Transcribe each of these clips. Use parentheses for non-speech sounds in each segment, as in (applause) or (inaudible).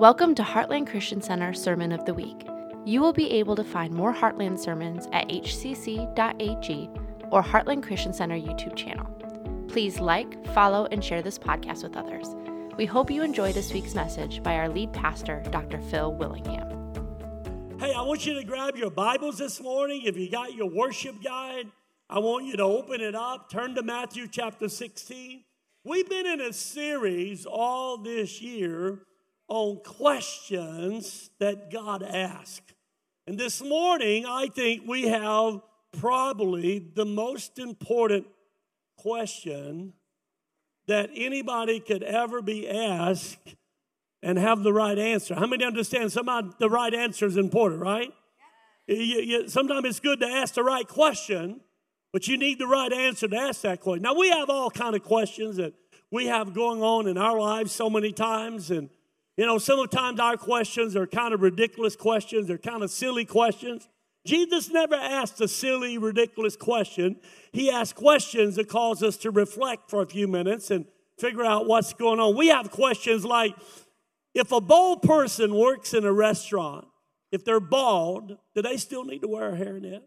Welcome to Heartland Christian Center Sermon of the Week. You will be able to find more Heartland sermons at hcc.ag or Heartland Christian Center YouTube channel. Please like, follow, and share this podcast with others. We hope you enjoy this week's message by our lead pastor, Dr. Phil Willingham. Hey, I want you to grab your Bibles this morning. If you got your worship guide, I want you to open it up, turn to Matthew chapter 16. We've been in a series all this year on questions that God asked. And this morning, I think we have probably the most important question that anybody could ever be asked and have the right answer. How many understand somebody the right answer is important, right? sometimes it's good to ask the right question but you need the right answer to ask that question. Now, we have all kind of questions that we have going on in our lives so many times. And, you know, sometimes our questions are kind of ridiculous questions, they're kind of silly questions. Jesus never asked a silly, ridiculous question. He asked questions that cause us to reflect for a few minutes and figure out what's going on. We have questions like if a bald person works in a restaurant, if they're bald, do they still need to wear a hairnet?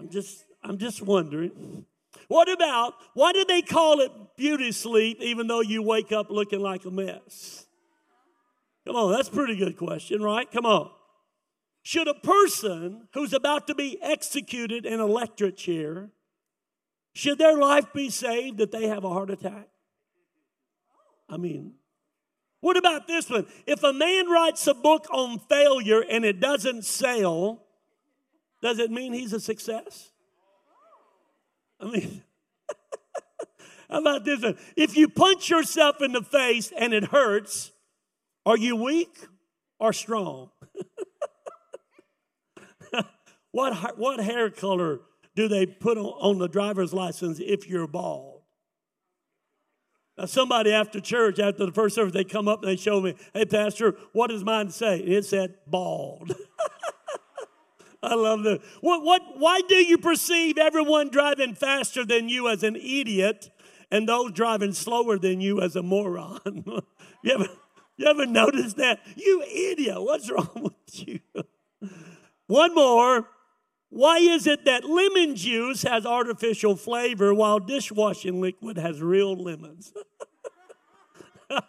I'm just I'm just wondering. What about, why do they call it beauty sleep even though you wake up looking like a mess? Come on, that's a pretty good question, right? Come on. Should a person who's about to be executed in an electric chair, should their life be saved that they have a heart attack? I mean, what about this one? If a man writes a book on failure and it doesn't sell, does it mean he's a success? I mean, (laughs) how about this? One? If you punch yourself in the face and it hurts, are you weak or strong? (laughs) what, what hair color do they put on, on the driver's license if you're bald? Now, somebody after church, after the first service, they come up and they show me, hey, Pastor, what does mine say? It said bald. (laughs) I love that. What, what, why do you perceive everyone driving faster than you as an idiot and those driving slower than you as a moron? (laughs) you, ever, you ever notice that? You idiot, what's wrong (laughs) with you? One more. Why is it that lemon juice has artificial flavor while dishwashing liquid has real lemons? (laughs)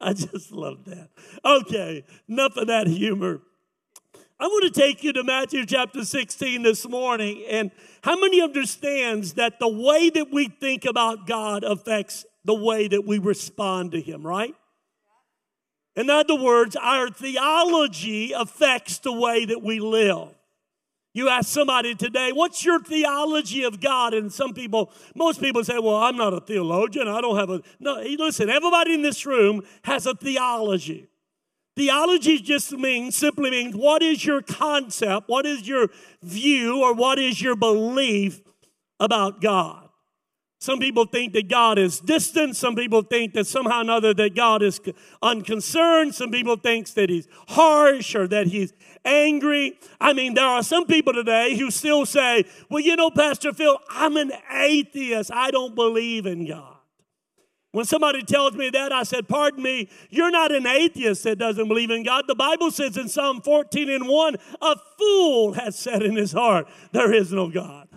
I just love that. Okay, enough of that humor. I want to take you to Matthew chapter 16 this morning. And how many understands that the way that we think about God affects the way that we respond to Him, right? In other words, our theology affects the way that we live. You ask somebody today, what's your theology of God? And some people, most people say, well, I'm not a theologian. I don't have a. No, listen, everybody in this room has a theology. Theology just means, simply means, what is your concept, what is your view, or what is your belief about God? Some people think that God is distant. Some people think that somehow or another that God is unconcerned. Some people think that he's harsh or that he's angry. I mean, there are some people today who still say, well, you know, Pastor Phil, I'm an atheist. I don't believe in God. When somebody tells me that, I said, Pardon me, you're not an atheist that doesn't believe in God. The Bible says in Psalm 14 and 1, a fool has said in his heart, There is no God.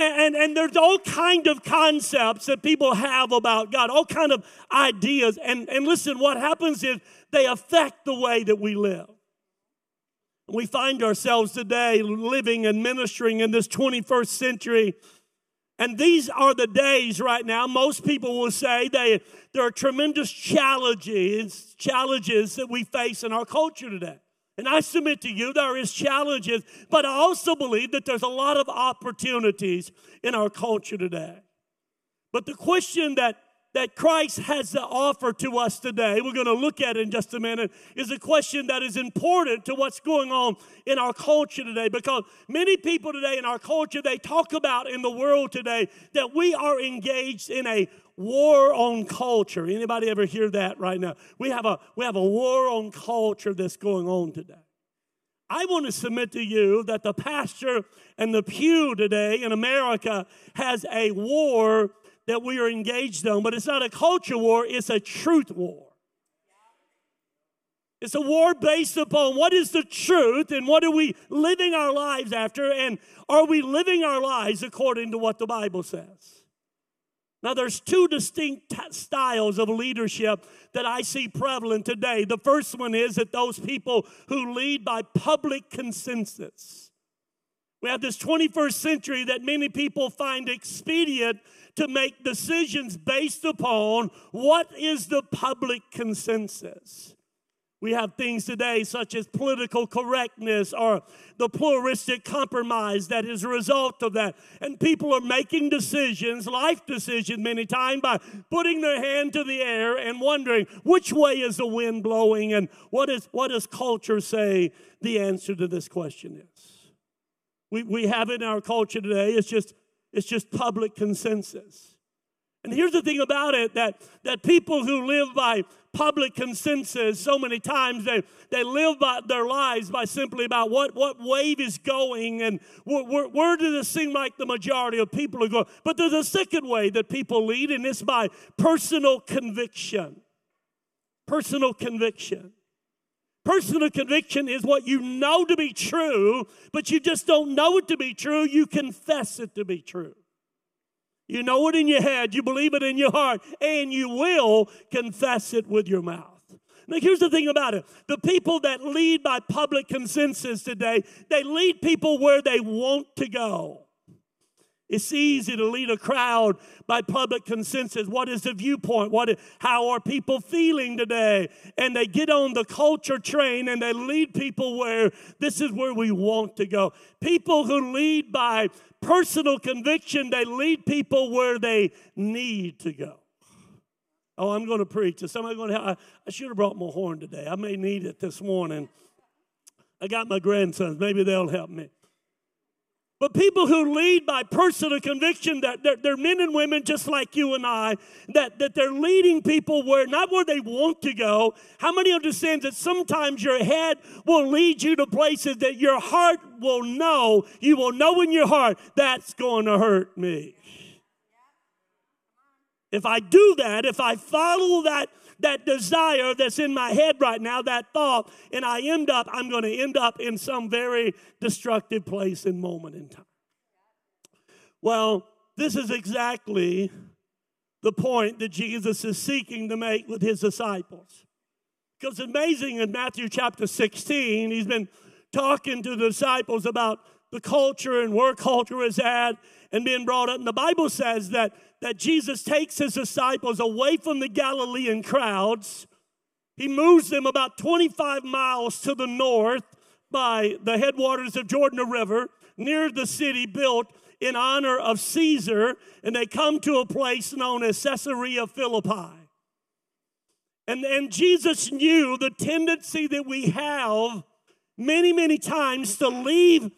And, and, there's all kind of concepts that people have about God, all kind of ideas. And, and listen, what happens is they affect the way that we live. We find ourselves today living and ministering in this 21st century and these are the days right now. Most people will say they, there are tremendous challenges, challenges that we face in our culture today. And I submit to you, there is challenges, but I also believe that there's a lot of opportunities in our culture today. But the question that that Christ has to offer to us today, we're going to look at it in just a minute, is a question that is important to what's going on in our culture today. Because many people today in our culture, they talk about in the world today that we are engaged in a war on culture. Anybody ever hear that right now? We have a, we have a war on culture that's going on today. I want to submit to you that the pastor and the pew today in America has a war that we are engaged on, but it's not a culture war, it's a truth war. It's a war based upon what is the truth and what are we living our lives after, and are we living our lives according to what the Bible says? Now, there's two distinct styles of leadership that I see prevalent today. The first one is that those people who lead by public consensus. We have this 21st century that many people find expedient to make decisions based upon what is the public consensus. We have things today such as political correctness or the pluralistic compromise that is a result of that. And people are making decisions, life decisions many times, by putting their hand to the air and wondering which way is the wind blowing and what, is, what does culture say the answer to this question is. We, we have in our culture today, it's just, it's just public consensus. And here's the thing about it that, that people who live by public consensus so many times they, they live by their lives by simply about what, what wave is going and where, where, where does it seem like the majority of people are going. But there's a second way that people lead and it's by personal conviction. Personal conviction Personal conviction is what you know to be true, but you just don't know it to be true. You confess it to be true. You know it in your head, you believe it in your heart, and you will confess it with your mouth. Now, here's the thing about it the people that lead by public consensus today, they lead people where they want to go. It's easy to lead a crowd by public consensus. What is the viewpoint? What is, how are people feeling today? And they get on the culture train and they lead people where this is where we want to go. People who lead by personal conviction, they lead people where they need to go. Oh, I'm going to preach. Is somebody going to help? I should have brought my horn today. I may need it this morning. I got my grandsons. Maybe they'll help me. But people who lead by personal conviction that they're, they're, men and women just like you and I, that, that they're leading people where not where they want to go. How many understand that sometimes your head will lead you to places that your heart will know, you will know in your heart, that's going to hurt me. If I do that, if I follow that that desire that's in my head right now, that thought, and I end up, I'm going to end up in some very destructive place and moment in time. Well, this is exactly the point that Jesus is seeking to make with his disciples. Because it's amazing in Matthew chapter 16, he's been talking to the disciples about the culture and where culture is at and being brought up. And the Bible says that that Jesus takes his disciples away from the Galilean crowds. He moves them about 25 miles to the north by the headwaters of Jordan River, near the city built in honor of Caesar, and they come to a place known as Caesarea Philippi. And, and Jesus knew the tendency that we have many, many times to leave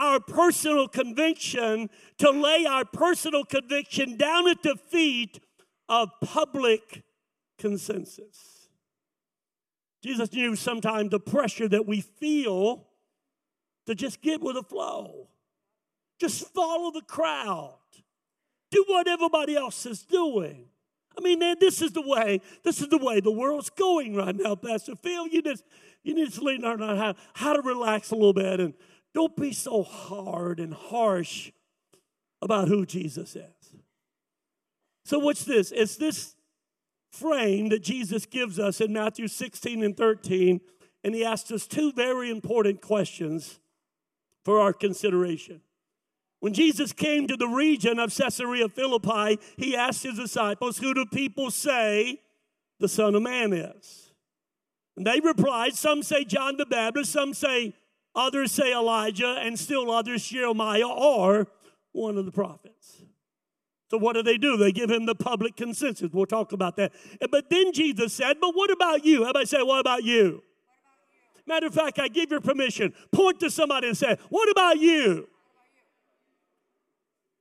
our personal conviction, to lay our personal conviction down at the feet of public consensus. Jesus knew sometimes the pressure that we feel to just get with the flow, just follow the crowd, do what everybody else is doing. I mean, man, this is the way. This is the way the world's going right now, Pastor Phil. You just you need to learn how, how to relax a little bit and don't be so hard and harsh about who Jesus is. So, what's this? It's this frame that Jesus gives us in Matthew 16 and 13, and he asks us two very important questions for our consideration. When Jesus came to the region of Caesarea Philippi, he asked his disciples, Who do people say the Son of Man is? And they replied, Some say John the Baptist, some say Others say Elijah, and still others Jeremiah or one of the prophets. So what do they do? They give him the public consensus. We'll talk about that. But then Jesus said, But what about you? Everybody say, What about you? Matter of fact, I give your permission. Point to somebody and say, What about you?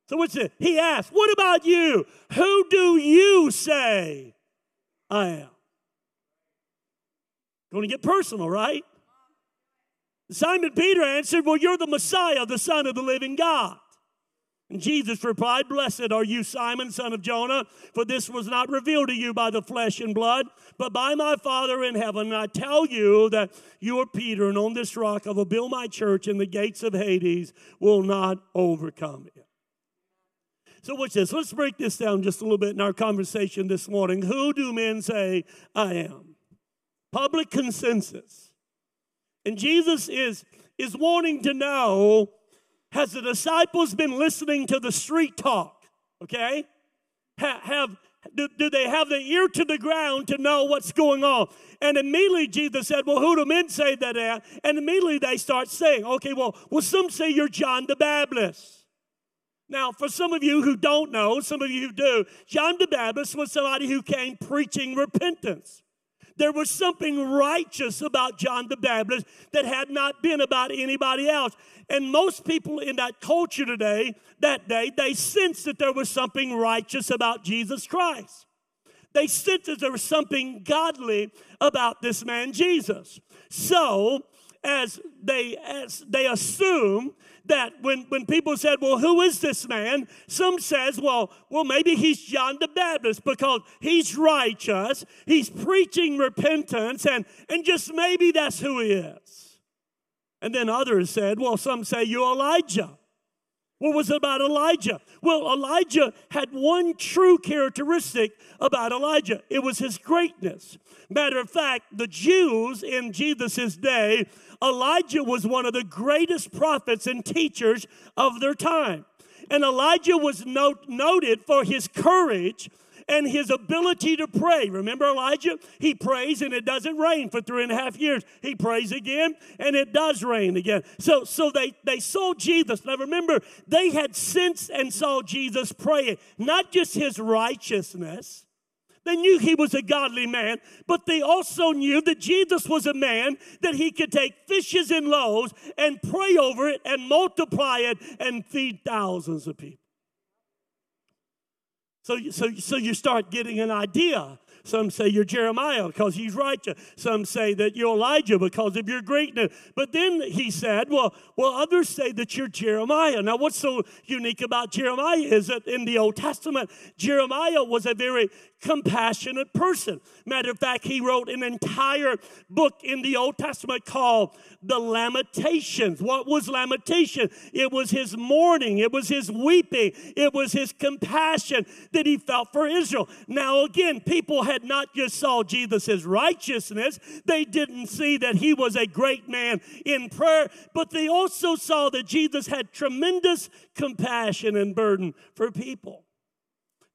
So what's it? He asked, What about you? Who do you say I am? Going to get personal, right? Simon Peter answered, Well, you're the Messiah, the Son of the living God. And Jesus replied, Blessed are you, Simon, son of Jonah, for this was not revealed to you by the flesh and blood, but by my Father in heaven. And I tell you that you are Peter, and on this rock I will build my church, and the gates of Hades will not overcome it. So, watch this. Let's break this down just a little bit in our conversation this morning. Who do men say I am? Public consensus. And Jesus is, is wanting to know has the disciples been listening to the street talk? Okay? Ha, have do, do, they have the ear to the ground to know what's going on? And immediately Jesus said, Well, who do men say that at? And immediately they start saying, Okay, well, well, some say you're John the Baptist. Now, for some of you who don't know, some of you who do, John the Baptist was somebody who came preaching repentance. There was something righteous about John the Baptist that had not been about anybody else. And most people in that culture today, that day, they sensed that there was something righteous about Jesus Christ. They sensed that there was something godly about this man Jesus. So, as they as they assume that when, when people said, well, who is this man? Some says, well, well, maybe he's John the Baptist because he's righteous, he's preaching repentance, and, and just maybe that's who he is. And then others said, well, some say you're Elijah. What was about Elijah? Well, Elijah had one true characteristic about Elijah it was his greatness. Matter of fact, the Jews in Jesus' day, Elijah was one of the greatest prophets and teachers of their time. And Elijah was note, noted for his courage and his ability to pray. Remember Elijah? He prays and it doesn't rain for three and a half years. He prays again and it does rain again. So, so they, they saw Jesus. Now remember, they had sensed and saw Jesus praying, not just his righteousness. They knew he was a godly man, but they also knew that Jesus was a man that he could take fishes and loaves and pray over it and multiply it and feed thousands of people. So, so, so you start getting an idea. Some say you're Jeremiah because he's righteous. Some say that you're Elijah because of your greatness. But then he said, well, well, others say that you're Jeremiah. Now, what's so unique about Jeremiah is that in the Old Testament, Jeremiah was a very compassionate person. Matter of fact, he wrote an entire book in the Old Testament called the Lamentations. What was lamentation? It was his mourning, it was his weeping, it was his compassion that he felt for Israel. Now, again, people had not just saw Jesus' righteousness, they didn't see that he was a great man in prayer, but they also saw that Jesus had tremendous compassion and burden for people.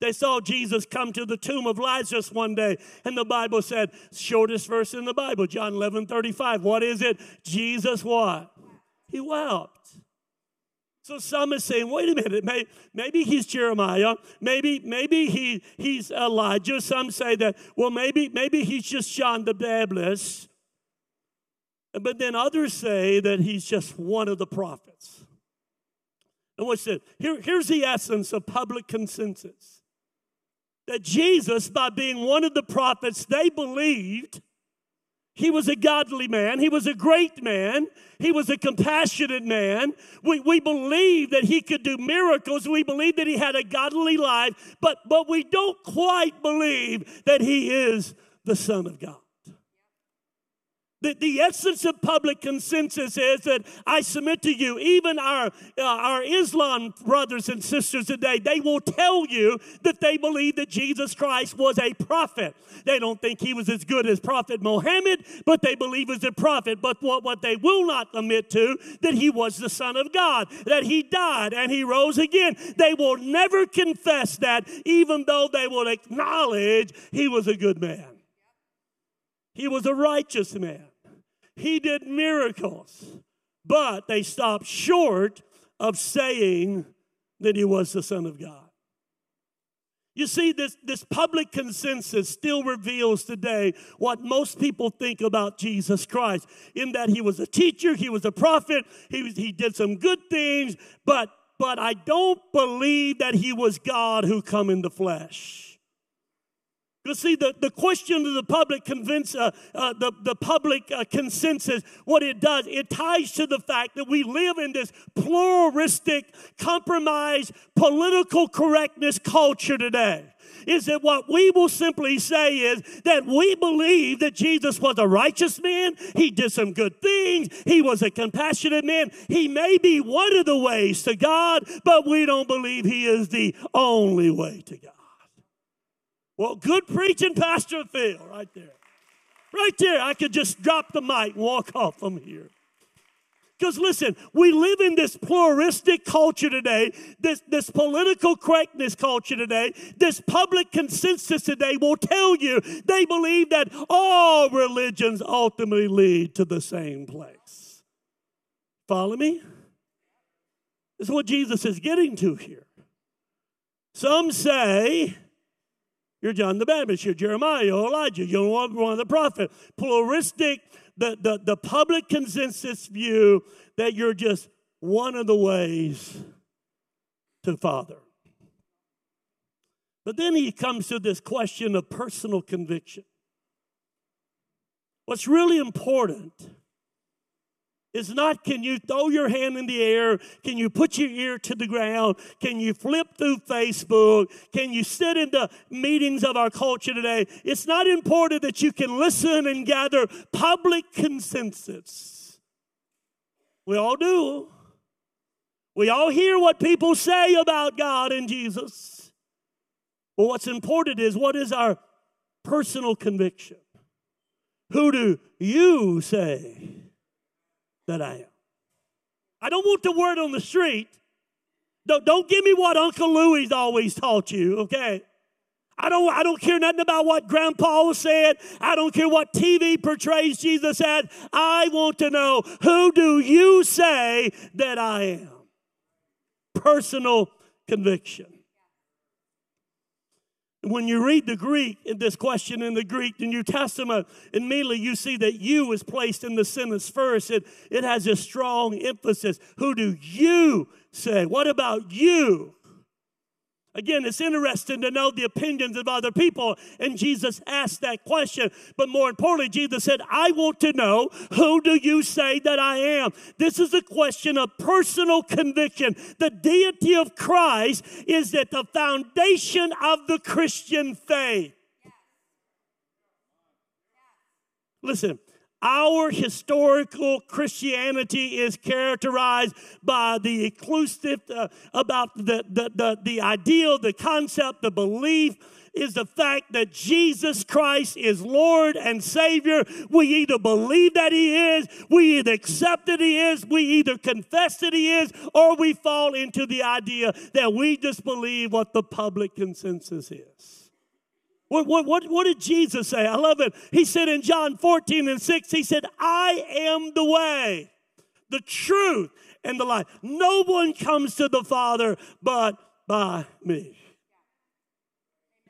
They saw Jesus come to the tomb of Lazarus one day, and the Bible said, shortest verse in the Bible, John 11 35. What is it? Jesus what? He wept. So some is saying, wait a minute, maybe, maybe he's Jeremiah, maybe, maybe he, he's Elijah. Some say that, well, maybe, maybe he's just John the Baptist. But then others say that he's just one of the prophets. And what's it? Here, here's the essence of public consensus that Jesus, by being one of the prophets, they believed he was a godly man. He was a great man. He was a compassionate man. We, we believe that he could do miracles. We believe that he had a godly life, but, but we don't quite believe that he is the Son of God. The, the essence of public consensus is that I submit to you, even our, uh, our Islam brothers and sisters today, they will tell you that they believe that Jesus Christ was a prophet. They don't think he was as good as Prophet Muhammad, but they believe he was a prophet. But what, what they will not admit to, that he was the Son of God, that he died and he rose again. They will never confess that, even though they will acknowledge he was a good man. He was a righteous man. He did miracles, but they stopped short of saying that he was the Son of God. You see, this, this public consensus still reveals today what most people think about Jesus Christ, in that he was a teacher, he was a prophet, he, was, he did some good things, but, but I don't believe that he was God who come in the flesh. You see, the, the question of the public convince, uh, uh, the, the public uh, consensus, what it does, it ties to the fact that we live in this pluralistic, compromised, political correctness culture today. Is that what we will simply say is that we believe that Jesus was a righteous man, he did some good things, he was a compassionate man, he may be one of the ways to God, but we don't believe he is the only way to God. Well, good preaching, Pastor Phil, right there. Right there. I could just drop the mic and walk off from here. Because listen, we live in this pluralistic culture today, this, this political correctness culture today, this public consensus today will tell you they believe that all religions ultimately lead to the same place. Follow me? This is what Jesus is getting to here. Some say you're John the Baptist. You're Jeremiah. You're Elijah. You're one of the prophets. Pluralistic, the, the, the public consensus view that you're just one of the ways to Father. But then he comes to this question of personal conviction. What's really important it's not can you throw your hand in the air? Can you put your ear to the ground? Can you flip through Facebook? Can you sit in the meetings of our culture today? It's not important that you can listen and gather public consensus. We all do. We all hear what people say about God and Jesus. But what's important is what is our personal conviction? Who do you say that I am. I don't want the word on the street. Don't, don't give me what Uncle Louis always taught you, okay? I don't, I don't care nothing about what Grandpa said. I don't care what TV portrays Jesus as. I want to know who do you say that I am? Personal conviction. When you read the Greek, in this question in the Greek, the New Testament, immediately you see that you is placed in the sentence first. It, it has a strong emphasis. Who do you say? What about you? Again, it's interesting to know the opinions of other people. And Jesus asked that question. But more importantly, Jesus said, I want to know who do you say that I am? This is a question of personal conviction. The deity of Christ is at the foundation of the Christian faith. Listen, our historical Christianity is characterized by the exclusive, uh, about the, the, the, the ideal, the concept, the belief is the fact that Jesus Christ is Lord and Savior. We either believe that He is, we either accept that He is, we either confess that He is, or we fall into the idea that we just believe what the public consensus is. What, what, what, what did Jesus say? I love it. He said in John 14 and 6, He said, I am the way, the truth, and the life. No one comes to the Father but by me.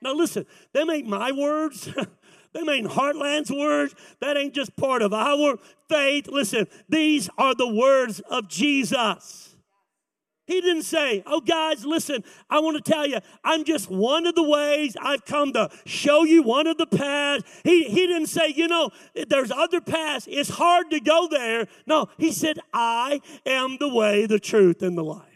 Now, listen, them ain't my words. (laughs) Them ain't Heartland's words. That ain't just part of our faith. Listen, these are the words of Jesus. He didn't say, Oh, guys, listen, I want to tell you, I'm just one of the ways I've come to show you one of the paths. He, he didn't say, You know, there's other paths. It's hard to go there. No, he said, I am the way, the truth, and the life.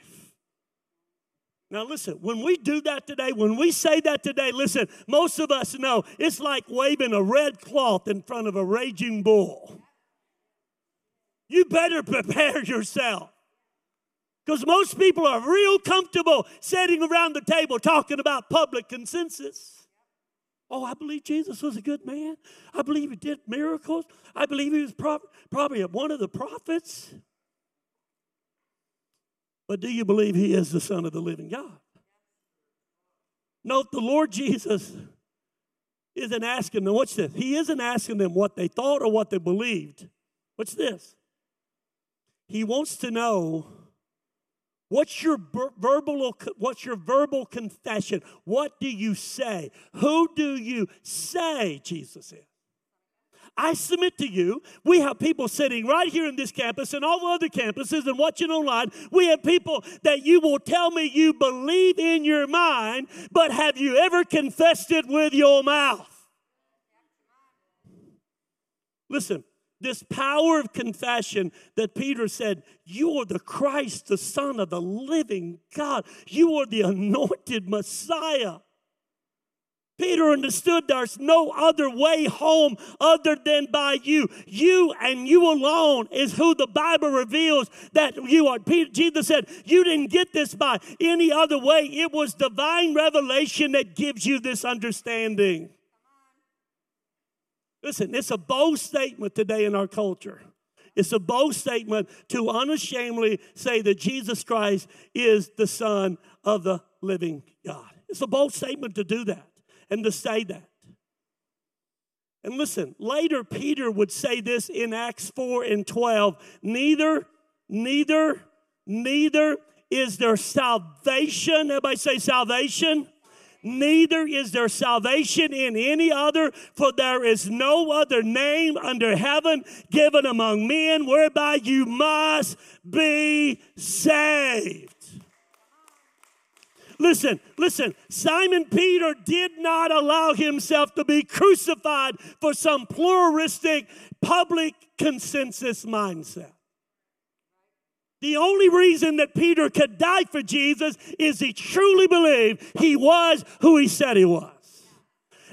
Now, listen, when we do that today, when we say that today, listen, most of us know it's like waving a red cloth in front of a raging bull. You better (laughs) prepare yourself. Because most people are real comfortable sitting around the table talking about public consensus. Oh, I believe Jesus was a good man. I believe he did miracles. I believe he was pro- probably one of the prophets. But do you believe he is the Son of the living God? Note the Lord Jesus isn't asking them, what's this? He isn't asking them what they thought or what they believed. What's this? He wants to know What's your verbal what's your verbal confession? What do you say? Who do you say Jesus is? I submit to you, we have people sitting right here in this campus and all the other campuses and watching online. We have people that you will tell me you believe in your mind, but have you ever confessed it with your mouth? Listen, this power of confession that Peter said, You are the Christ, the Son of the living God. You are the anointed Messiah. Peter understood there's no other way home other than by you. You and you alone is who the Bible reveals that you are. Peter, Jesus said, You didn't get this by any other way. It was divine revelation that gives you this understanding. Listen, it's a bold statement today in our culture. It's a bold statement to unashamedly say that Jesus Christ is the Son of the living God. It's a bold statement to do that and to say that. And listen, later Peter would say this in Acts 4 and 12 neither, neither, neither is there salvation. Everybody say salvation. Neither is there salvation in any other, for there is no other name under heaven given among men whereby you must be saved. Listen, listen. Simon Peter did not allow himself to be crucified for some pluralistic public consensus mindset. The only reason that Peter could die for Jesus is he truly believed he was who he said he was.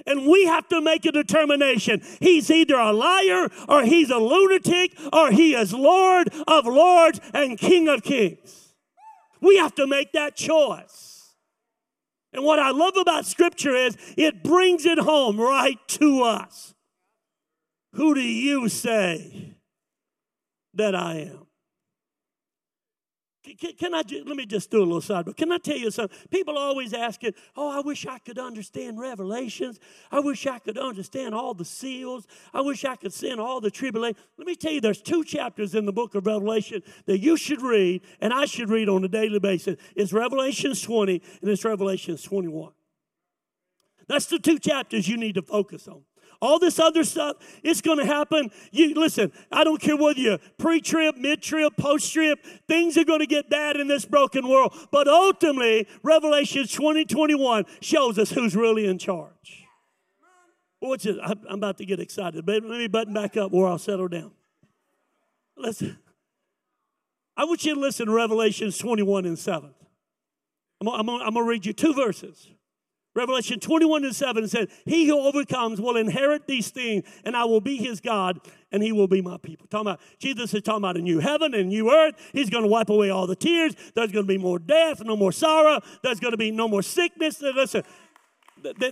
And we have to make a determination. He's either a liar or he's a lunatic or he is Lord of lords and King of kings. We have to make that choice. And what I love about Scripture is it brings it home right to us. Who do you say that I am? Can, can I let me just do a little side, but can I tell you something? People always asking, "Oh, I wish I could understand Revelations. I wish I could understand all the seals. I wish I could send all the tribulation." Let me tell you, there's two chapters in the book of Revelation that you should read, and I should read on a daily basis. It's Revelations 20 and it's Revelations 21. That's the two chapters you need to focus on. All this other stuff, it's going to happen. You listen, I don't care whether you're pre-trib, mid-trib, post-trib, things are going to get bad in this broken world. But ultimately, Revelation 20, 21 shows us who's really in charge. What's it? I'm about to get excited. But let me button back up or I'll settle down. Listen. I want you to listen to Revelations 21 and 7. I'm, I'm, I'm going to read you two verses. Revelation 21 and 7 says, He who overcomes will inherit these things, and I will be his God, and he will be my people. Talking about Jesus is talking about a new heaven and new earth. He's going to wipe away all the tears. There's going to be more death, no more sorrow. There's going to be no more sickness. Listen,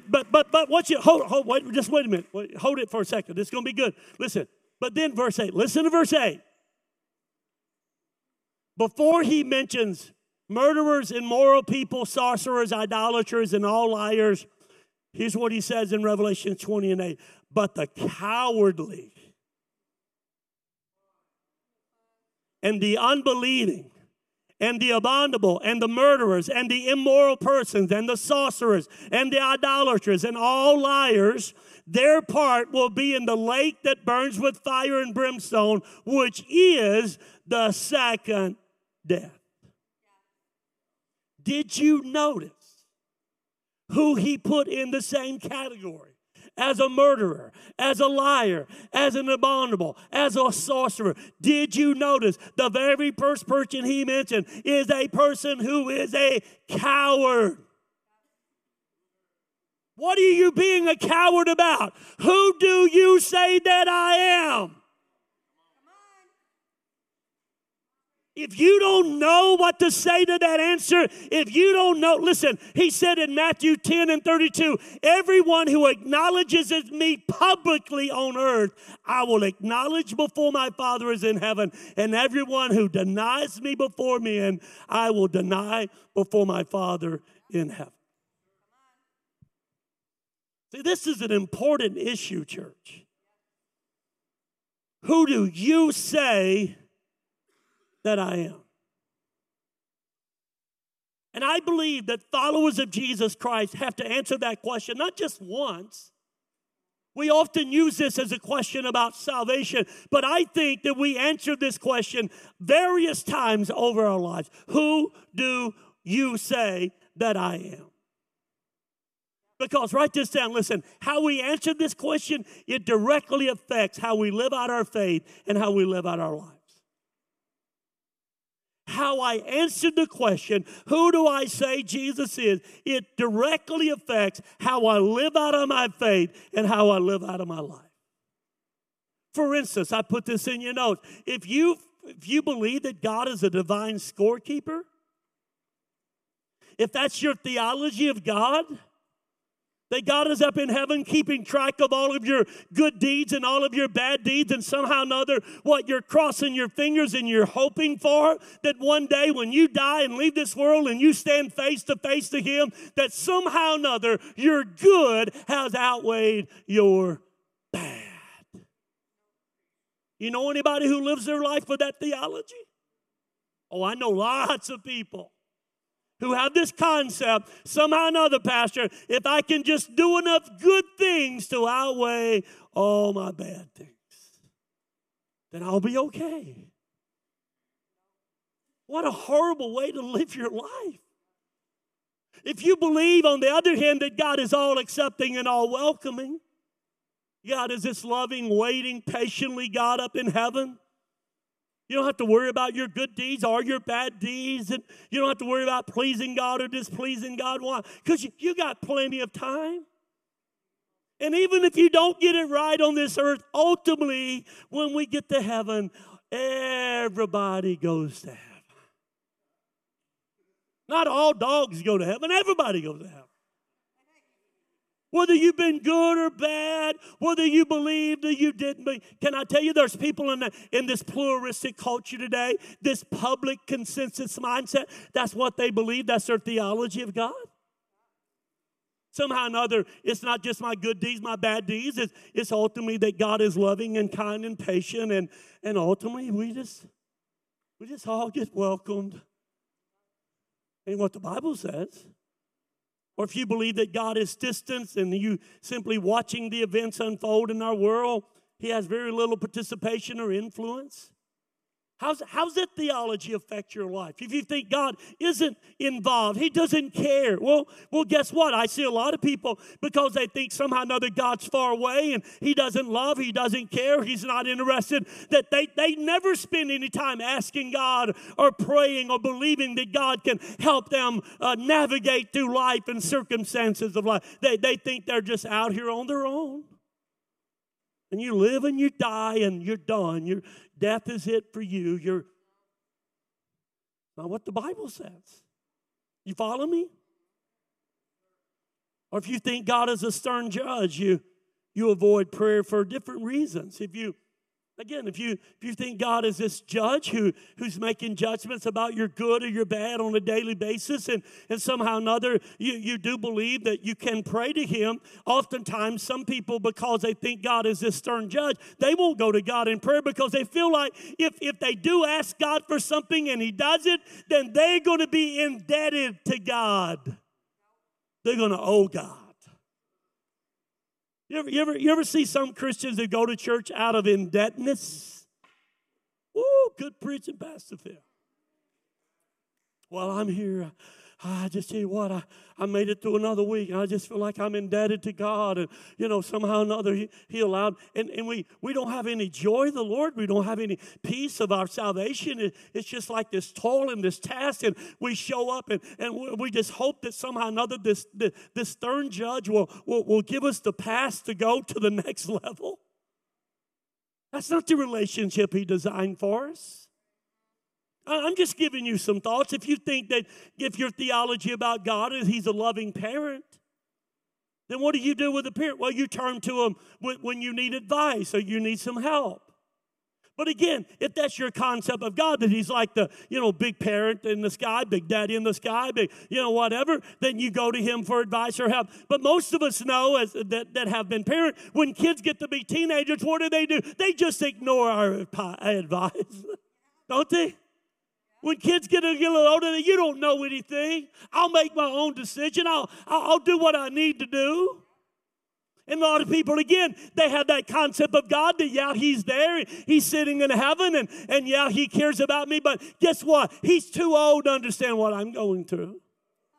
but but but what you hold hold wait just wait a minute. Wait, hold it for a second. It's going to be good. Listen. But then verse 8. Listen to verse 8. Before he mentions murderers, and immoral people, sorcerers, idolaters, and all liars. Here's what he says in Revelation 20 and 8. But the cowardly and the unbelieving and the abominable and the murderers and the immoral persons and the sorcerers and the idolaters and all liars, their part will be in the lake that burns with fire and brimstone, which is the second death. Did you notice who he put in the same category? As a murderer, as a liar, as an abominable, as a sorcerer. Did you notice the very first person he mentioned is a person who is a coward? What are you being a coward about? Who do you say that I am? If you don't know what to say to that answer, if you don't know, listen, he said in Matthew 10 and 32 everyone who acknowledges me publicly on earth, I will acknowledge before my Father is in heaven. And everyone who denies me before men, I will deny before my Father in heaven. See, this is an important issue, church. Who do you say? That I am. And I believe that followers of Jesus Christ have to answer that question not just once, We often use this as a question about salvation, but I think that we answer this question various times over our lives. Who do you say that I am? Because, write this down, listen, how we answer this question, it directly affects how we live out our faith and how we live out our lives. How I answered the question, who do I say Jesus is? It directly affects how I live out of my faith and how I live out of my life. For instance, I put this in your notes. If you if you believe that God is a divine scorekeeper, if that's your theology of God, that God is up in heaven keeping track of all of your good deeds and all of your bad deeds, and somehow or another, what you're crossing your fingers and you're hoping for, that one day when you die and leave this world and you stand face to face to Him, that somehow or another your good has outweighed your bad. You know anybody who lives their life with that theology? Oh, I know lots of people who have this concept somehow or another, Pastor, if I can just do enough good things to outweigh all my bad things, then I'll be okay. What a horrible way to live your life. If you believe, on the other hand, that God is all accepting and all welcoming, God is this loving, waiting, patiently God up in heaven you don't have to worry about your good deeds or your bad deeds. And you don't have to worry about pleasing God or displeasing God. Why? Because you, got plenty of time. And even if you don't get it right on this earth, ultimately, when we get to heaven, everybody goes to heaven. Not all dogs go to heaven, everybody goes to heaven whether you've been good or bad, whether you believed or you didn't. Believe. Can I tell you, there's people in, the, in this pluralistic culture today, this public consensus mindset, that's what they believe, that's their theology of God. Somehow or another, it's not just my good deeds, my bad deeds. It's, it's ultimately that God is loving and kind and patient, and, and ultimately we just we just all get welcomed. Ain't what the Bible says. Or if you believe that God is distant and you simply watching the events unfold in our world, He has very little participation or influence. How's, how's that theology affect your life? If you think God isn't involved, He doesn't care. Well, well, guess what? I see a lot of people because they think somehow or another God's far away and He doesn't love, He doesn't care, He's not interested, that they, they never spend any time asking God or praying or believing that God can help them uh, navigate through life and circumstances of life. They, they think they're just out here on their own. And you live and you die and you're done. You're, death is it for you. You're not what the Bible says. You follow me? Or if you think God is a stern judge, you, you avoid prayer for different reasons. If you Again, if you if you think God is this judge who who's making judgments about your good or your bad on a daily basis, and, and somehow another you, you do believe that you can pray to him, oftentimes some people, because they think God is this stern judge, they won't go to God in prayer because they feel like if, if they do ask God for something and he does it, then they're going to be indebted to God. They're going to owe God. You ever, you, ever, you ever see some Christians that go to church out of indebtedness? Ooh, good preaching, Pastor Phil. Well, I'm here. I just tell you what, I, I made it through another week. I just feel like I'm indebted to God. And, you know, somehow or another, He, he allowed. And, and we, we don't have any joy of the Lord. We don't have any peace of our salvation. It, it's just like this toil and this task. And we show up and, and we just hope that somehow or another this, this, this stern judge will, will, will give us the pass to go to the (laughs) next level. That's not the relationship He designed for us. I'm just giving you some thoughts. If you think that if your theology about God is He's a loving parent, then what do you do with a parent? Well, you turn to Him when you need advice or you need some help. But again, if that's your concept of God, that He's like the, you know, big parent in the sky, big daddy in the sky, big, you know, whatever, then you go to Him for advice or help. But most of us know as, that, that have been parent, when kids get to be teenagers, what do they do? They just ignore our (laughs) advice, don't they? When kids get a little older, you don't know anything. I'll make my own decision. I'll, I'll do what I need to do. And a lot of people, again, they have that concept of God that, yeah, He's there, He's sitting in heaven, and, and yeah, He cares about me. But guess what? He's too old to understand what I'm going through.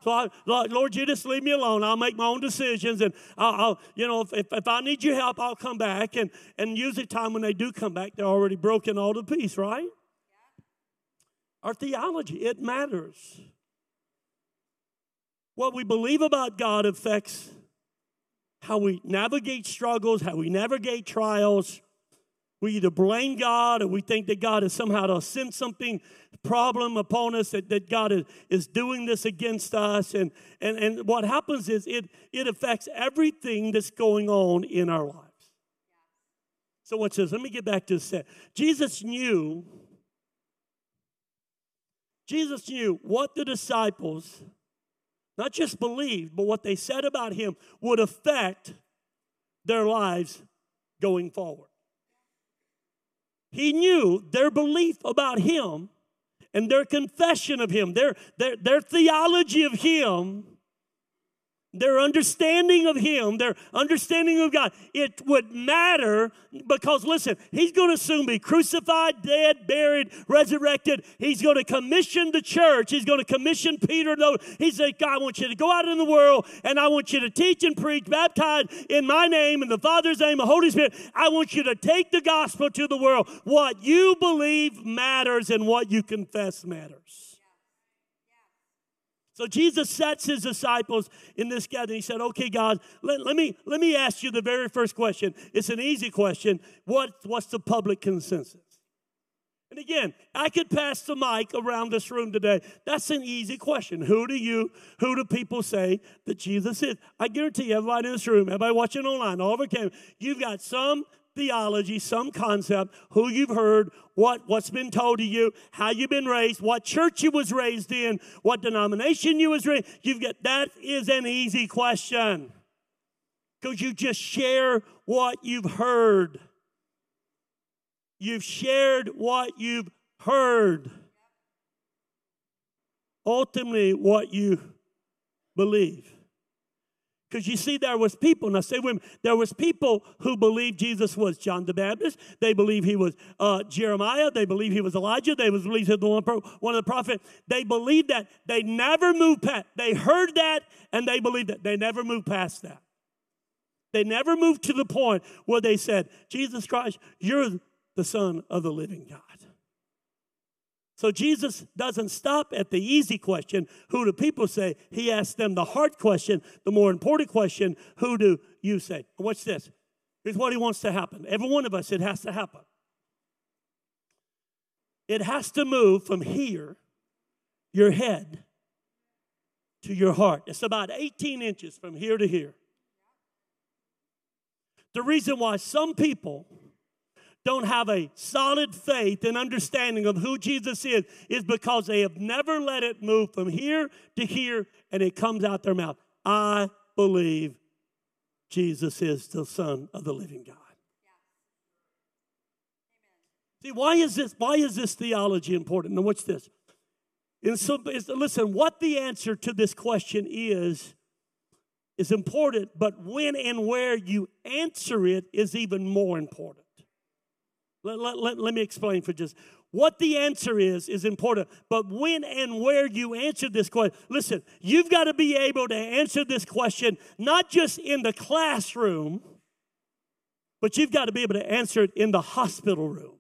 So, I, Lord, you just leave me alone. I'll make my own decisions. And I'll, I'll you know, if, if, I need your help, I'll come back. And, and usually, time when they do come back, they're already broken all to pieces, right? Our theology, it matters. What we believe about God affects how we navigate struggles, how we navigate trials. We either blame God or we think that God has somehow to send something problem upon us, that, that God is, is doing this against us. And, and, and what happens is it, it affects everything that's going on in our lives. So what says, let me get back to this. Jesus knew, Jesus knew what the disciples not just believed, but what they said about him would affect their lives going forward. He knew their belief about him and their confession of him, their, their, their theology of him their understanding of Him, their understanding of God, it would matter because, listen, He's going to soon be crucified, dead, buried, resurrected. He's going to commission the church. He's going to commission Peter. He said, God, I want you to go out in the world and I want you to teach and preach, baptize in my name, in the Father's name, the Holy Spirit. I want you to take the gospel to the world. What you believe matters and what you confess matters. So Jesus sets his disciples in this gathering. He said, Okay, God, let, let, me, let me ask you the very first question. It's an easy question. What, what's the public consensus? And again, I could pass the mic around this room today. That's an easy question. Who do you, who do people say that Jesus is? I guarantee you, everybody in this room, everybody watching online, all over camera, you've got some theology, some concept, who you've heard, what, what's been told to you, how you've been raised, what church you was raised in, what denomination you was raised. You've got that is an easy question. Because you just share what you've heard. You've shared what you've heard. Ultimately, what you believe. Because you see, there was people, and I say women, there was people who believed Jesus was John the Baptist. They believed he was uh, Jeremiah. They believed he was Elijah. They believed he was one of the prophets. They believed that. They never moved past. They heard that, and they believed that. They never moved past that. They never moved to the point where they said, Jesus Christ, you're the Son of the living God. So Jesus doesn't stop at the easy question, who do people say? He asks them the hard question, the more important question, who do you say? Watch this. Here's what he wants to happen. Every one of us, it has to happen. It has to move from here, your head, to your heart. It's about 18 inches from here to here. The reason why some people don't have a solid faith and understanding of who Jesus is is because they have never let it move from here to here and it comes out their mouth. I believe Jesus is the Son of the living God. See, why is this? Why is this theology important? Now, what's this? And so, listen, what the answer to this question is is important, but when and where you answer it is even more important. Let, let, let, let me explain for just what the answer is is important. But when and where you answer this question listen you've got to be able to answer this question not just in the classroom but you've got to be able to answer it in the hospital room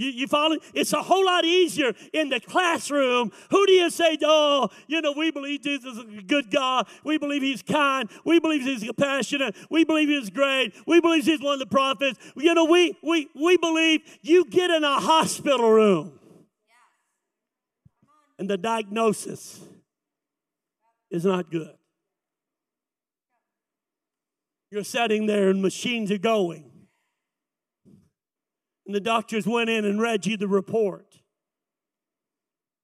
you, you follow? It's a whole lot easier in the classroom. Who do you say, oh, you know, we believe Jesus is a good God. We believe he's kind. We believe he's compassionate. We believe he's great. We believe he's one of the prophets. You know, we, we, we believe you get in a hospital room and the diagnosis is not good. You're sitting there and machines are going and the doctors went in and read you the report.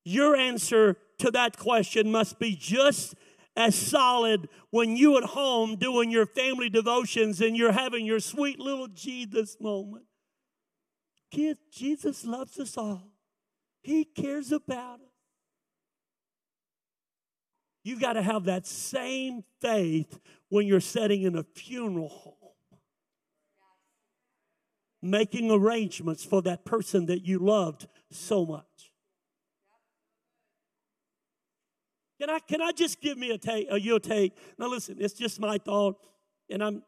Your answer to that question must be just as solid when you at home doing your family devotions and you're having your sweet little Jesus moment. Kids, Jesus loves us all. He cares about us. You've got to have that same faith when you're sitting in a funeral home making arrangements for that person that you loved so much. Can I, can I just give me a take, a your take? Now listen, it's just my thought, and I'm,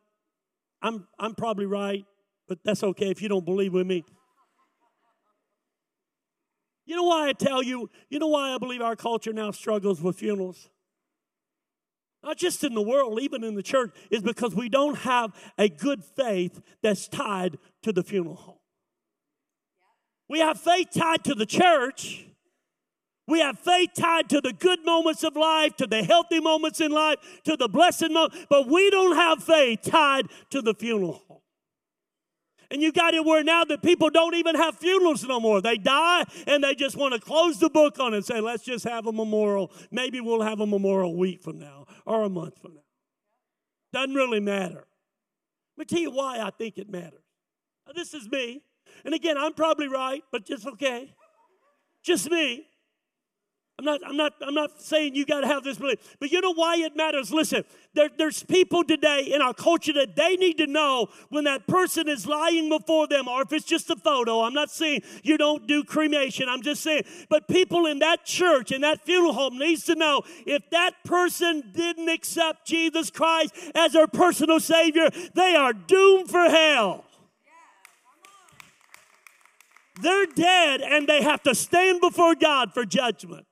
I'm, I'm probably right, but that's okay if you don't believe with me. You know why I tell you, you know why I believe our culture now struggles with funerals? Not just in the world, even in the church, is because we don't have a good faith that's tied to the funeral home. We have faith tied to the church. We have faith tied to the good moments of life, to the healthy moments in life, to the blessed moments, but we don't have faith tied to the funeral home. And you got it where now that people don't even have funerals no more. They die and they just want to close the book on it and say, let's just have a memorial. Maybe we'll have a memorial week from now or a month from now. Doesn't really matter. Let me tell you why I think it matters. Now, this is me. And again, I'm probably right, but just okay. Just me. I'm not, I'm not, I'm not saying you got to have this belief, but you know why it matters? Listen, there, there's people today in our culture that they need to know when that person is lying before them, or if it's just a photo. I'm not saying you don't do cremation. I'm just saying, but people in that church, in that funeral home, needs to know if that person didn't accept Jesus Christ as their personal Savior, they are doomed for hell. They're dead and they have to stand before God for judgment.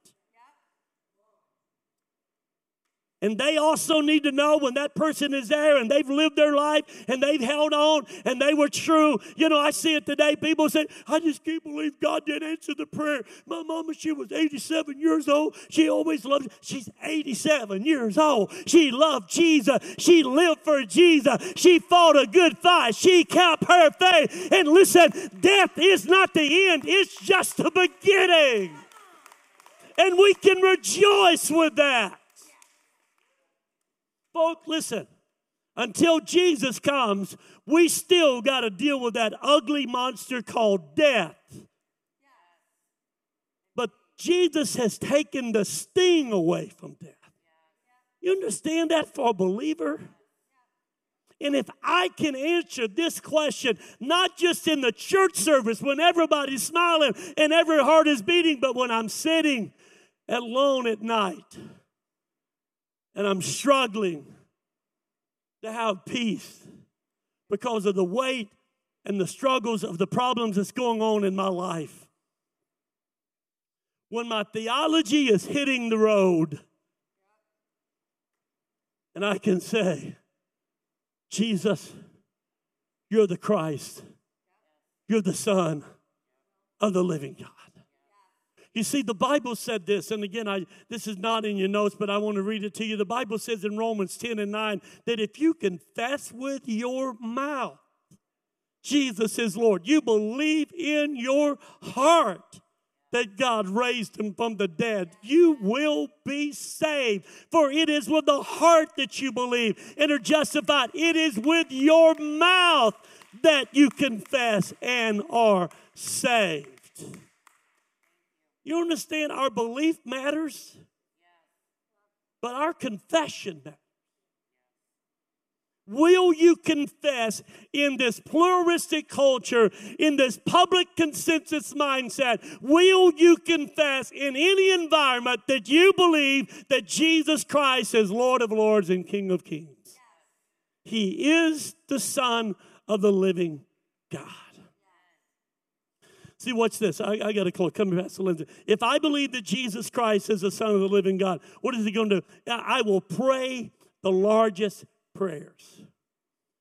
And they also need to know when that person is there and they've lived their life and they've held on and they were true. You know, I see it today. People say, I just can't believe God didn't answer the prayer. My mama, she was 87 years old. She always loved, she's 87 years old. She loved Jesus. She lived for Jesus. She fought a good fight. She kept her faith. And listen, death is not the end, it's just the beginning. And we can rejoice with that. Listen. Until Jesus comes, we still got to deal with that ugly monster called death. But Jesus has taken the sting away from death. You understand that for a believer? And if I can answer this question, not just in the church service when everybody's smiling and every heart is beating, but when I'm sitting alone at night and I'm struggling to have peace because of the weight and the struggles of the problems that's going on in my life. When my theology is hitting the road, and I can say, Jesus, you're the Christ, you're the Son of the living God. You see, the Bible said this, and again, I, this is not in your notes, but I want to read it to you. The Bible says in Romans 10 and 9 that if you confess with your mouth Jesus is Lord, you believe in your heart that God raised him from the dead, you will be saved. For it is with the heart that you believe and are justified, it is with your mouth that you confess and are saved. You understand our belief matters, but our confession matters. Will you confess in this pluralistic culture, in this public consensus mindset? Will you confess in any environment that you believe that Jesus Christ is Lord of Lords and King of Kings? He is the Son of the living God. See, watch this. I, I got to close. Come Pastor Lindsay. If I believe that Jesus Christ is the Son of the living God, what is he going to do? I will pray the largest prayers.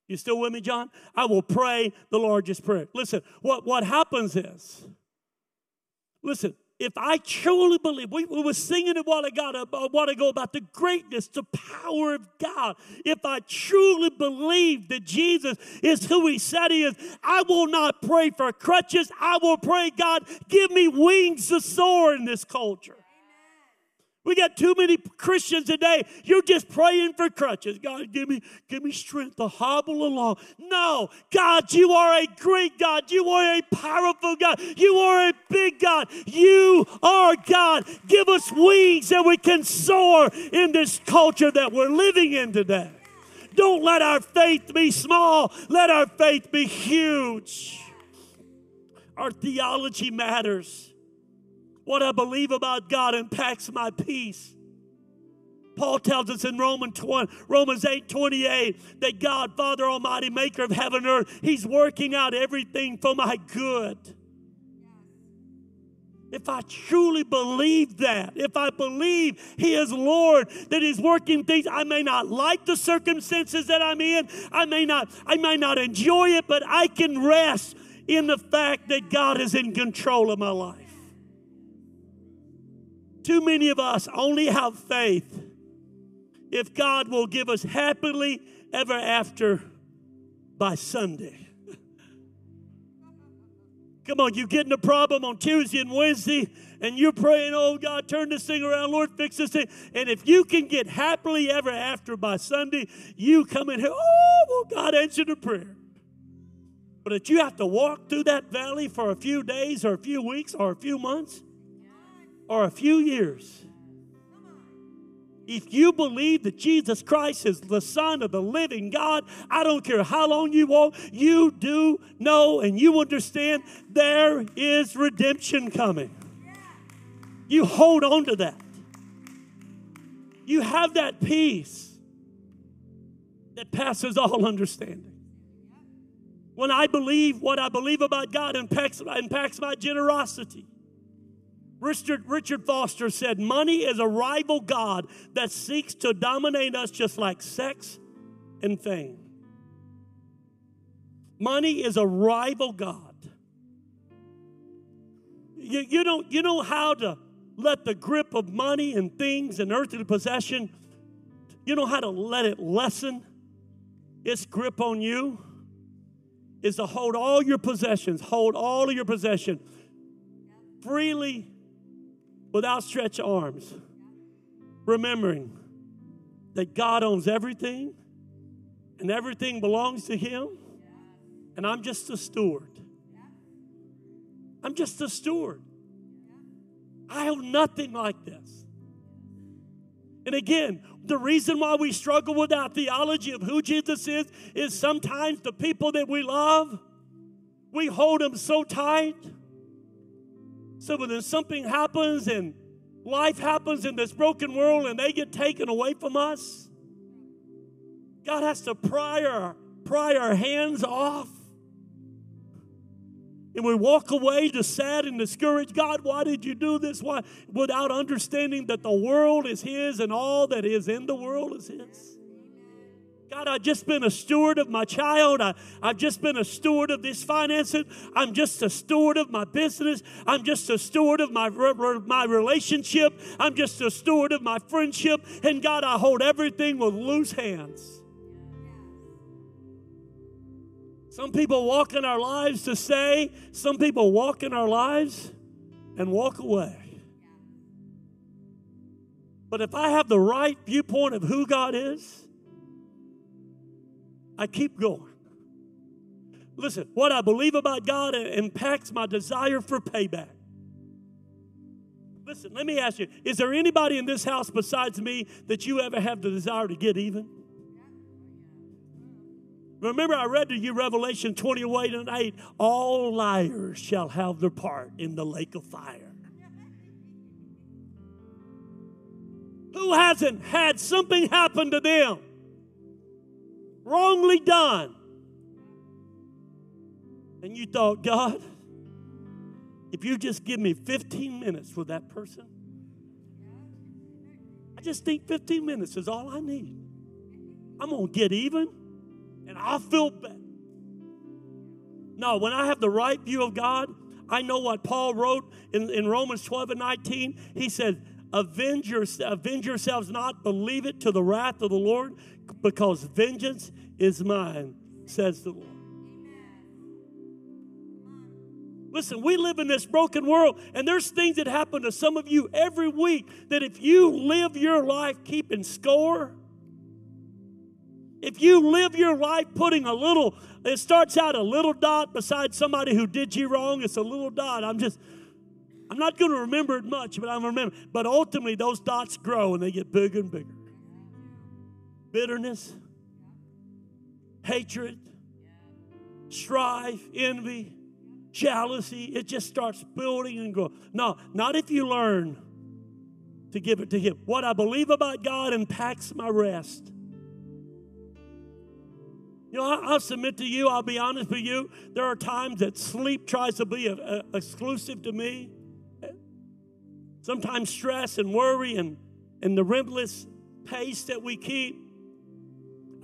You still with me, John? I will pray the largest prayer. Listen, what, what happens is, listen, if I truly believe, we, we were singing a while, ago, a while ago about the greatness, the power of God. If I truly believe that Jesus is who He said He is, I will not pray for crutches. I will pray, God, give me wings to soar in this culture. We got too many Christians today. You're just praying for crutches. God, give me, give me strength to hobble along. No, God, you are a great God. You are a powerful God. You are a big God. You are God. Give us wings that we can soar in this culture that we're living in today. Don't let our faith be small, let our faith be huge. Our theology matters. What I believe about God impacts my peace. Paul tells us in Romans 20, Romans 8 28 that God, Father Almighty, maker of heaven and earth, He's working out everything for my good. If I truly believe that, if I believe He is Lord, that He's working things, I may not like the circumstances that I'm in. I may not, I may not enjoy it, but I can rest in the fact that God is in control of my life. Too many of us only have faith if God will give us happily ever after by Sunday. Come on, you getting a problem on Tuesday and Wednesday, and you're praying, oh God, turn this thing around, Lord, fix this thing. And if you can get happily ever after by Sunday, you come in here, oh, well, God answered the prayer. But if you have to walk through that valley for a few days or a few weeks or a few months or a few years, if you believe that Jesus Christ is the Son of the living God, I don't care how long you walk, you do know and you understand there is redemption coming. You hold on to that. You have that peace that passes all understanding. When I believe what I believe about God impacts, impacts my generosity. Richard, Richard Foster said, Money is a rival God that seeks to dominate us just like sex and fame. Money is a rival God. You, you, don't, you know how to let the grip of money and things and earthly possession, you know how to let it lessen its grip on you? Is to hold all your possessions, hold all of your possession freely with outstretched arms, remembering that God owns everything and everything belongs to Him, and I'm just a steward. I'm just a steward. I own nothing like this. And again, the reason why we struggle with our theology of who Jesus is is sometimes the people that we love, we hold them so tight so when something happens and life happens in this broken world and they get taken away from us, God has to pry our, pry our hands off. And we walk away just sad and discouraged. God, why did you do this? Why? Without understanding that the world is His and all that is in the world is His. God, I've just been a steward of my child. I, have just been a steward of this finances. I'm just a steward of my business. I'm just a steward of my, my relationship. I'm just a steward of my friendship. And God, I hold everything with loose hands. Some people walk in our lives to say, some people walk in our lives and walk away. But if I have the right viewpoint of who God is, I keep going. Listen, what I believe about God impacts my desire for payback. Listen, let me ask you is there anybody in this house besides me that you ever have the desire to get even? Remember, I read to you Revelation 28 and 8 all liars shall have their part in the lake of fire. Who hasn't had something happen to them wrongly done. And you thought, God, if you just give me 15 minutes with that person, I just think 15 minutes is all I need. I'm going to get even and I'll feel better. No, when I have the right view of God, I know what Paul wrote in, in Romans 12 and 19. He said, avenge, your, avenge yourselves not, believe it to the wrath of the Lord, because vengeance is mine, says the Lord. Listen, we live in this broken world, and there's things that happen to some of you every week that if you live your life keeping score, if you live your life putting a little, it starts out a little dot beside somebody who did you wrong, it's a little dot. I'm just, I'm not going to remember it much, but I'm remember. But ultimately, those dots grow and they get bigger and bigger. Bitterness, hatred, strife, envy, jealousy. It just starts building and growing. No, not if you learn to give it to Him. What I believe about God impacts my rest. You know, I'll submit to you, I'll be honest with you. There are times that sleep tries to be a, a, exclusive to me. Sometimes stress and worry and, and the relentless pace that we keep.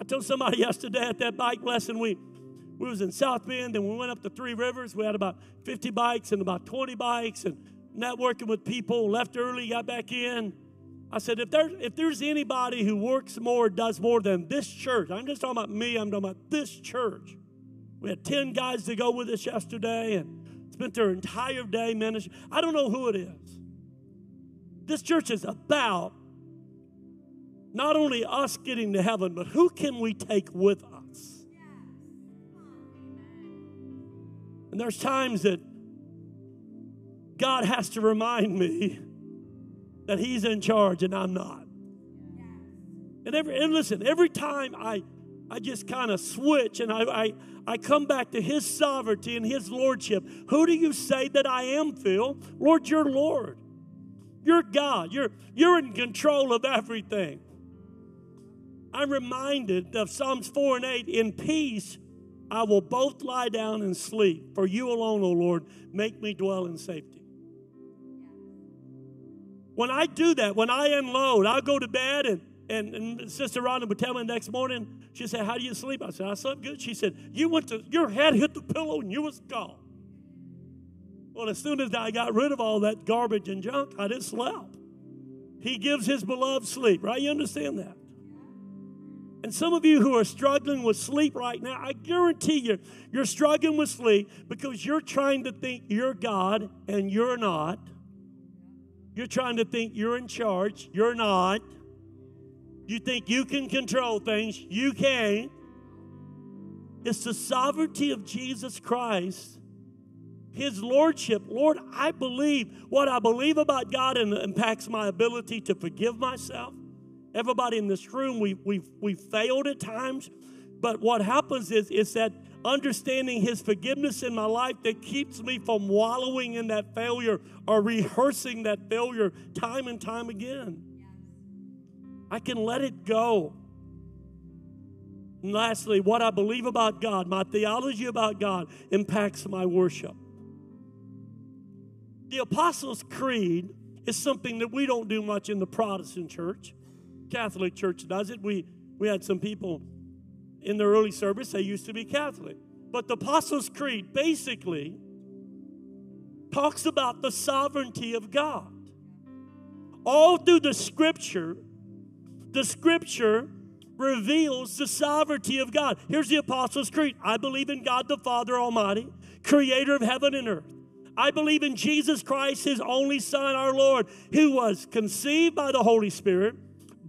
I told somebody yesterday at that bike lesson, we, we was in South Bend and we went up to Three Rivers. We had about 50 bikes and about 20 bikes and networking with people, left early, got back in. I said, if, there, if there's anybody who works more, does more than this church, I'm just talking about me, I'm talking about this church. We had 10 guys to go with us yesterday and spent their entire day ministering. I don't know who it is. This church is about not only us getting to heaven, but who can we take with us? And there's times that God has to remind me that He's in charge and I'm not. And every and listen, every time I I just kind of switch and I, I I come back to His sovereignty and His lordship. Who do you say that I am, Phil? Lord, you're Lord. You're God. You're you're in control of everything. I'm reminded of Psalms 4 and 8 in peace I will both lie down and sleep. For you alone, O Lord, make me dwell in safety. When I do that, when I unload, I'll go to bed and, and, and Sister Rhonda would tell me the next morning, she said, How do you sleep? I said, I slept good. She said, You went to your head hit the pillow and you was gone. Well, as soon as I got rid of all that garbage and junk, I just slept. He gives his beloved sleep, right? You understand that? And some of you who are struggling with sleep right now, I guarantee you, you're struggling with sleep because you're trying to think you're God and you're not. You're trying to think you're in charge. You're not. You think you can control things. You can't. It's the sovereignty of Jesus Christ, His Lordship. Lord, I believe what I believe about God and impacts my ability to forgive myself. Everybody in this room, we, we've, we've failed at times. But what happens is, is that understanding His forgiveness in my life that keeps me from wallowing in that failure or rehearsing that failure time and time again. I can let it go. And lastly, what I believe about God, my theology about God, impacts my worship. The Apostles' Creed is something that we don't do much in the Protestant church. Catholic Church does it. We, we had some people in the early service, they used to be Catholic. But the Apostles' Creed basically talks about the sovereignty of God. All through the scripture, the scripture reveals the sovereignty of God. Here's the Apostles' Creed I believe in God the Father Almighty, creator of heaven and earth. I believe in Jesus Christ, his only Son, our Lord, who was conceived by the Holy Spirit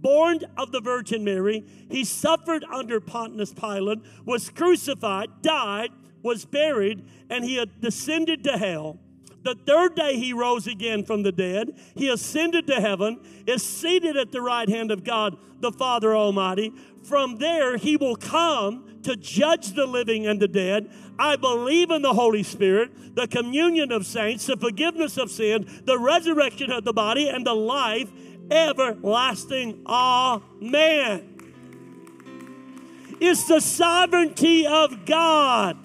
born of the Virgin Mary. He suffered under Pontius Pilate, was crucified, died, was buried, and he descended to hell. The third day he rose again from the dead. He ascended to heaven, is seated at the right hand of God, the Father Almighty. From there he will come to judge the living and the dead. I believe in the Holy Spirit, the communion of saints, the forgiveness of sin, the resurrection of the body, and the life everlasting. Amen. It's the sovereignty of God.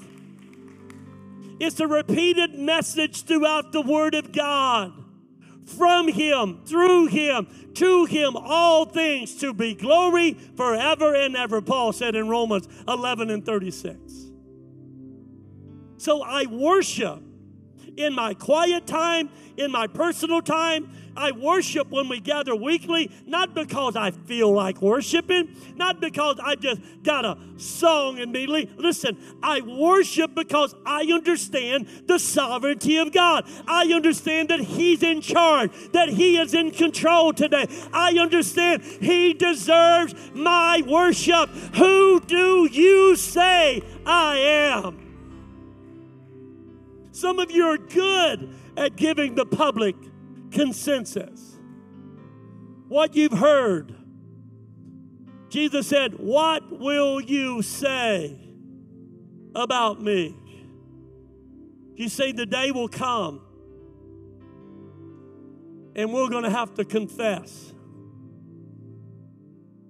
It's a repeated message throughout the Word of God. From Him, through Him, to Him, all things to be glory forever and ever, Paul said in Romans 11 and 36. So I worship in my quiet time, in my personal time, I worship when we gather weekly, not because I feel like worshiping, not because I just got a song immediately. Listen, I worship because I understand the sovereignty of God. I understand that He's in charge, that He is in control today. I understand He deserves my worship. Who do you say I am? Some of you are good at giving the public consensus. What you've heard, Jesus said, What will you say about me? You see, the day will come and we're going to have to confess.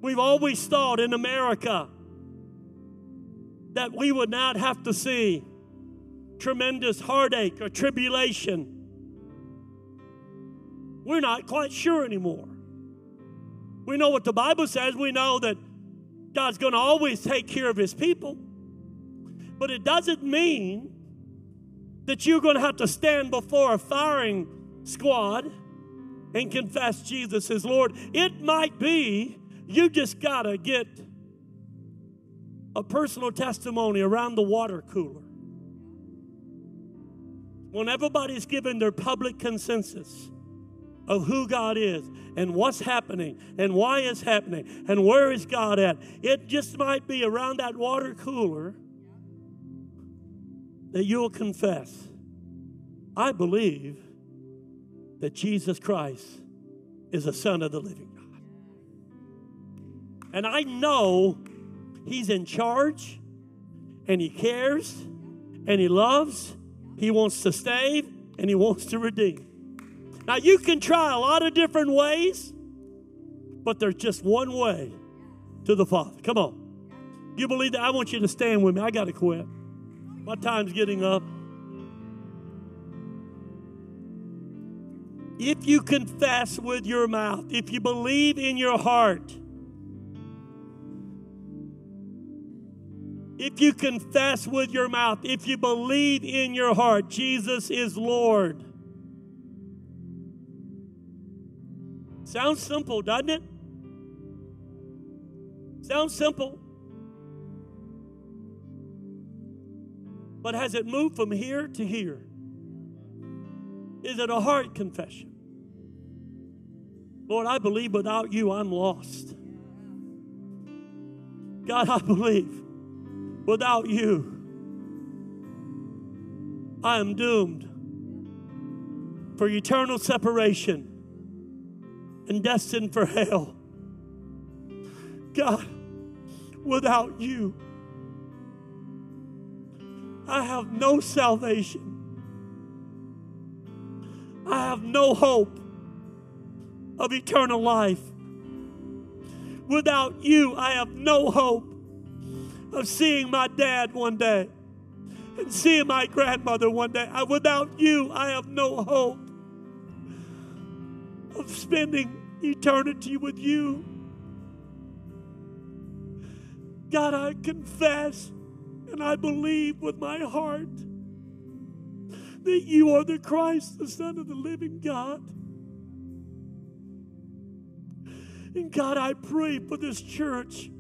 We've always thought in America that we would not have to see tremendous heartache or tribulation. We're not quite sure anymore. We know what the Bible says. We know that God's going to always take care of his people. But it doesn't mean that you're going to have to stand before a firing squad and confess Jesus is Lord. It might be you just got to get a personal testimony around the water cooler. When everybody's given their public consensus of who God is and what's happening and why it's happening and where is God at, it just might be around that water cooler that you'll confess, I believe that Jesus Christ is a Son of the living God. And I know He's in charge and He cares and He loves, He wants to save and He wants to redeem. Now, you can try a lot of different ways, but there's just one way to the Father. Come on. You believe that? I want you to stand with me. I got to quit. My time's getting up. If you confess with your mouth, if you believe in your heart, if you confess with your mouth, if you believe in your heart, Jesus is Lord. Sounds simple, doesn't it? Sounds simple. But has it moved from here to here? Is it a heart confession? Lord, I believe without you I'm lost. God, I believe without you I am doomed for eternal separation and destined for hell. God, without you, I have no salvation. I have no hope of eternal life. Without you, I have no hope of seeing my dad one day and seeing my grandmother one day. I, without you, I have no hope of spending eternity with you. God, I confess and I believe with my heart that you are the Christ, the Son of the living God. And God, I pray for this church,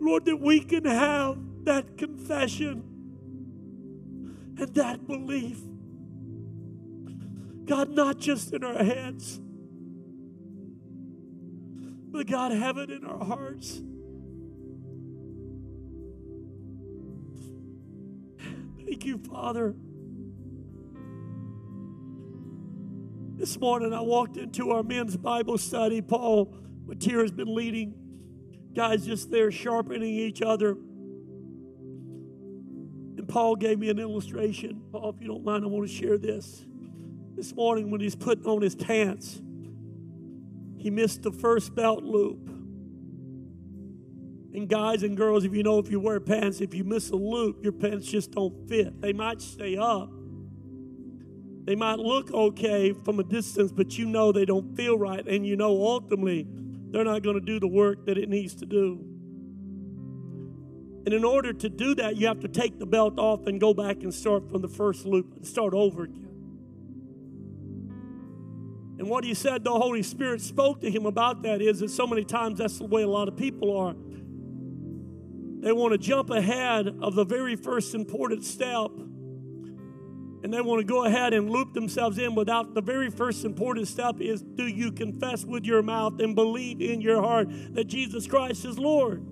Lord, that we can have that confession and that belief. God, not just in our heads, but God, have it in our hearts. Thank you, Father. This morning I walked into our men's Bible study. Paul Mateer has been leading. Guys just there sharpening each other. And Paul gave me an illustration. Paul, if you don't mind, I want to share this. This morning when he's putting on his pants, he missed the first belt loop. And guys and girls, if you know if you wear pants, if you miss a loop, your pants just don't fit. They might stay up, they might look okay from a distance, but you know they don't feel right, and you know ultimately they're not going to do the work that it needs to do. And in order to do that, you have to take the belt off and go back and start from the first loop and start over again. And what he said, the Holy Spirit spoke to him about that is that so many times that's the way a lot of people are. They want to jump ahead of the very first important step and they want to go ahead and loop themselves in without the very first important step is do you confess with your mouth and believe in your heart that Jesus Christ is Lord?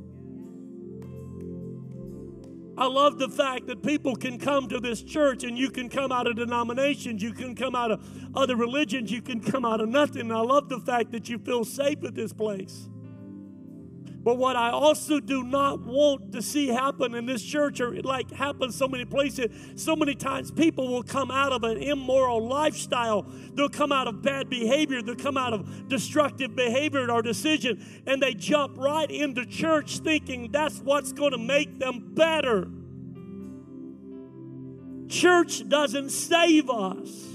I love the fact that people can come to this church and you can come out of denominations, you can come out of other religions, you can come out of nothing. I love the fact that you feel safe at this place. But what I also do not want to see happen in this church, or like happens so many places, so many times people will come out of an immoral lifestyle. They'll come out of bad behavior. They'll come out of destructive behavior or decision, and they jump right into church thinking that's what's going to make them better. Church doesn't save us.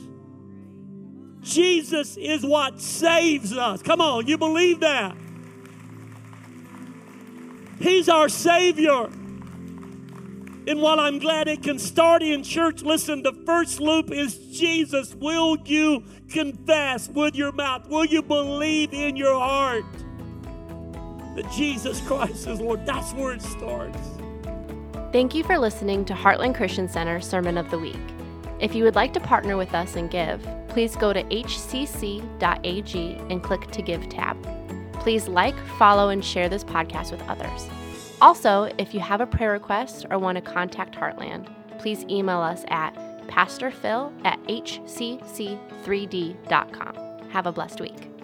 Jesus is what saves us. Come on, you believe that? He's our Savior. And while I'm glad it can start in church, listen, the first loop is Jesus. Will you confess with your mouth? Will you believe in your heart that Jesus Christ is Lord? That's where it starts. Thank you for listening to Heartland Christian Center Sermon of the Week. If you would like to partner with us and give, please go to hcc.ag and click to Give tab. Please like, follow, and share this podcast with others. Also, if you have a prayer request or want to contact Heartland, please email us at pastorphil at hcc3d.com. Have a blessed week.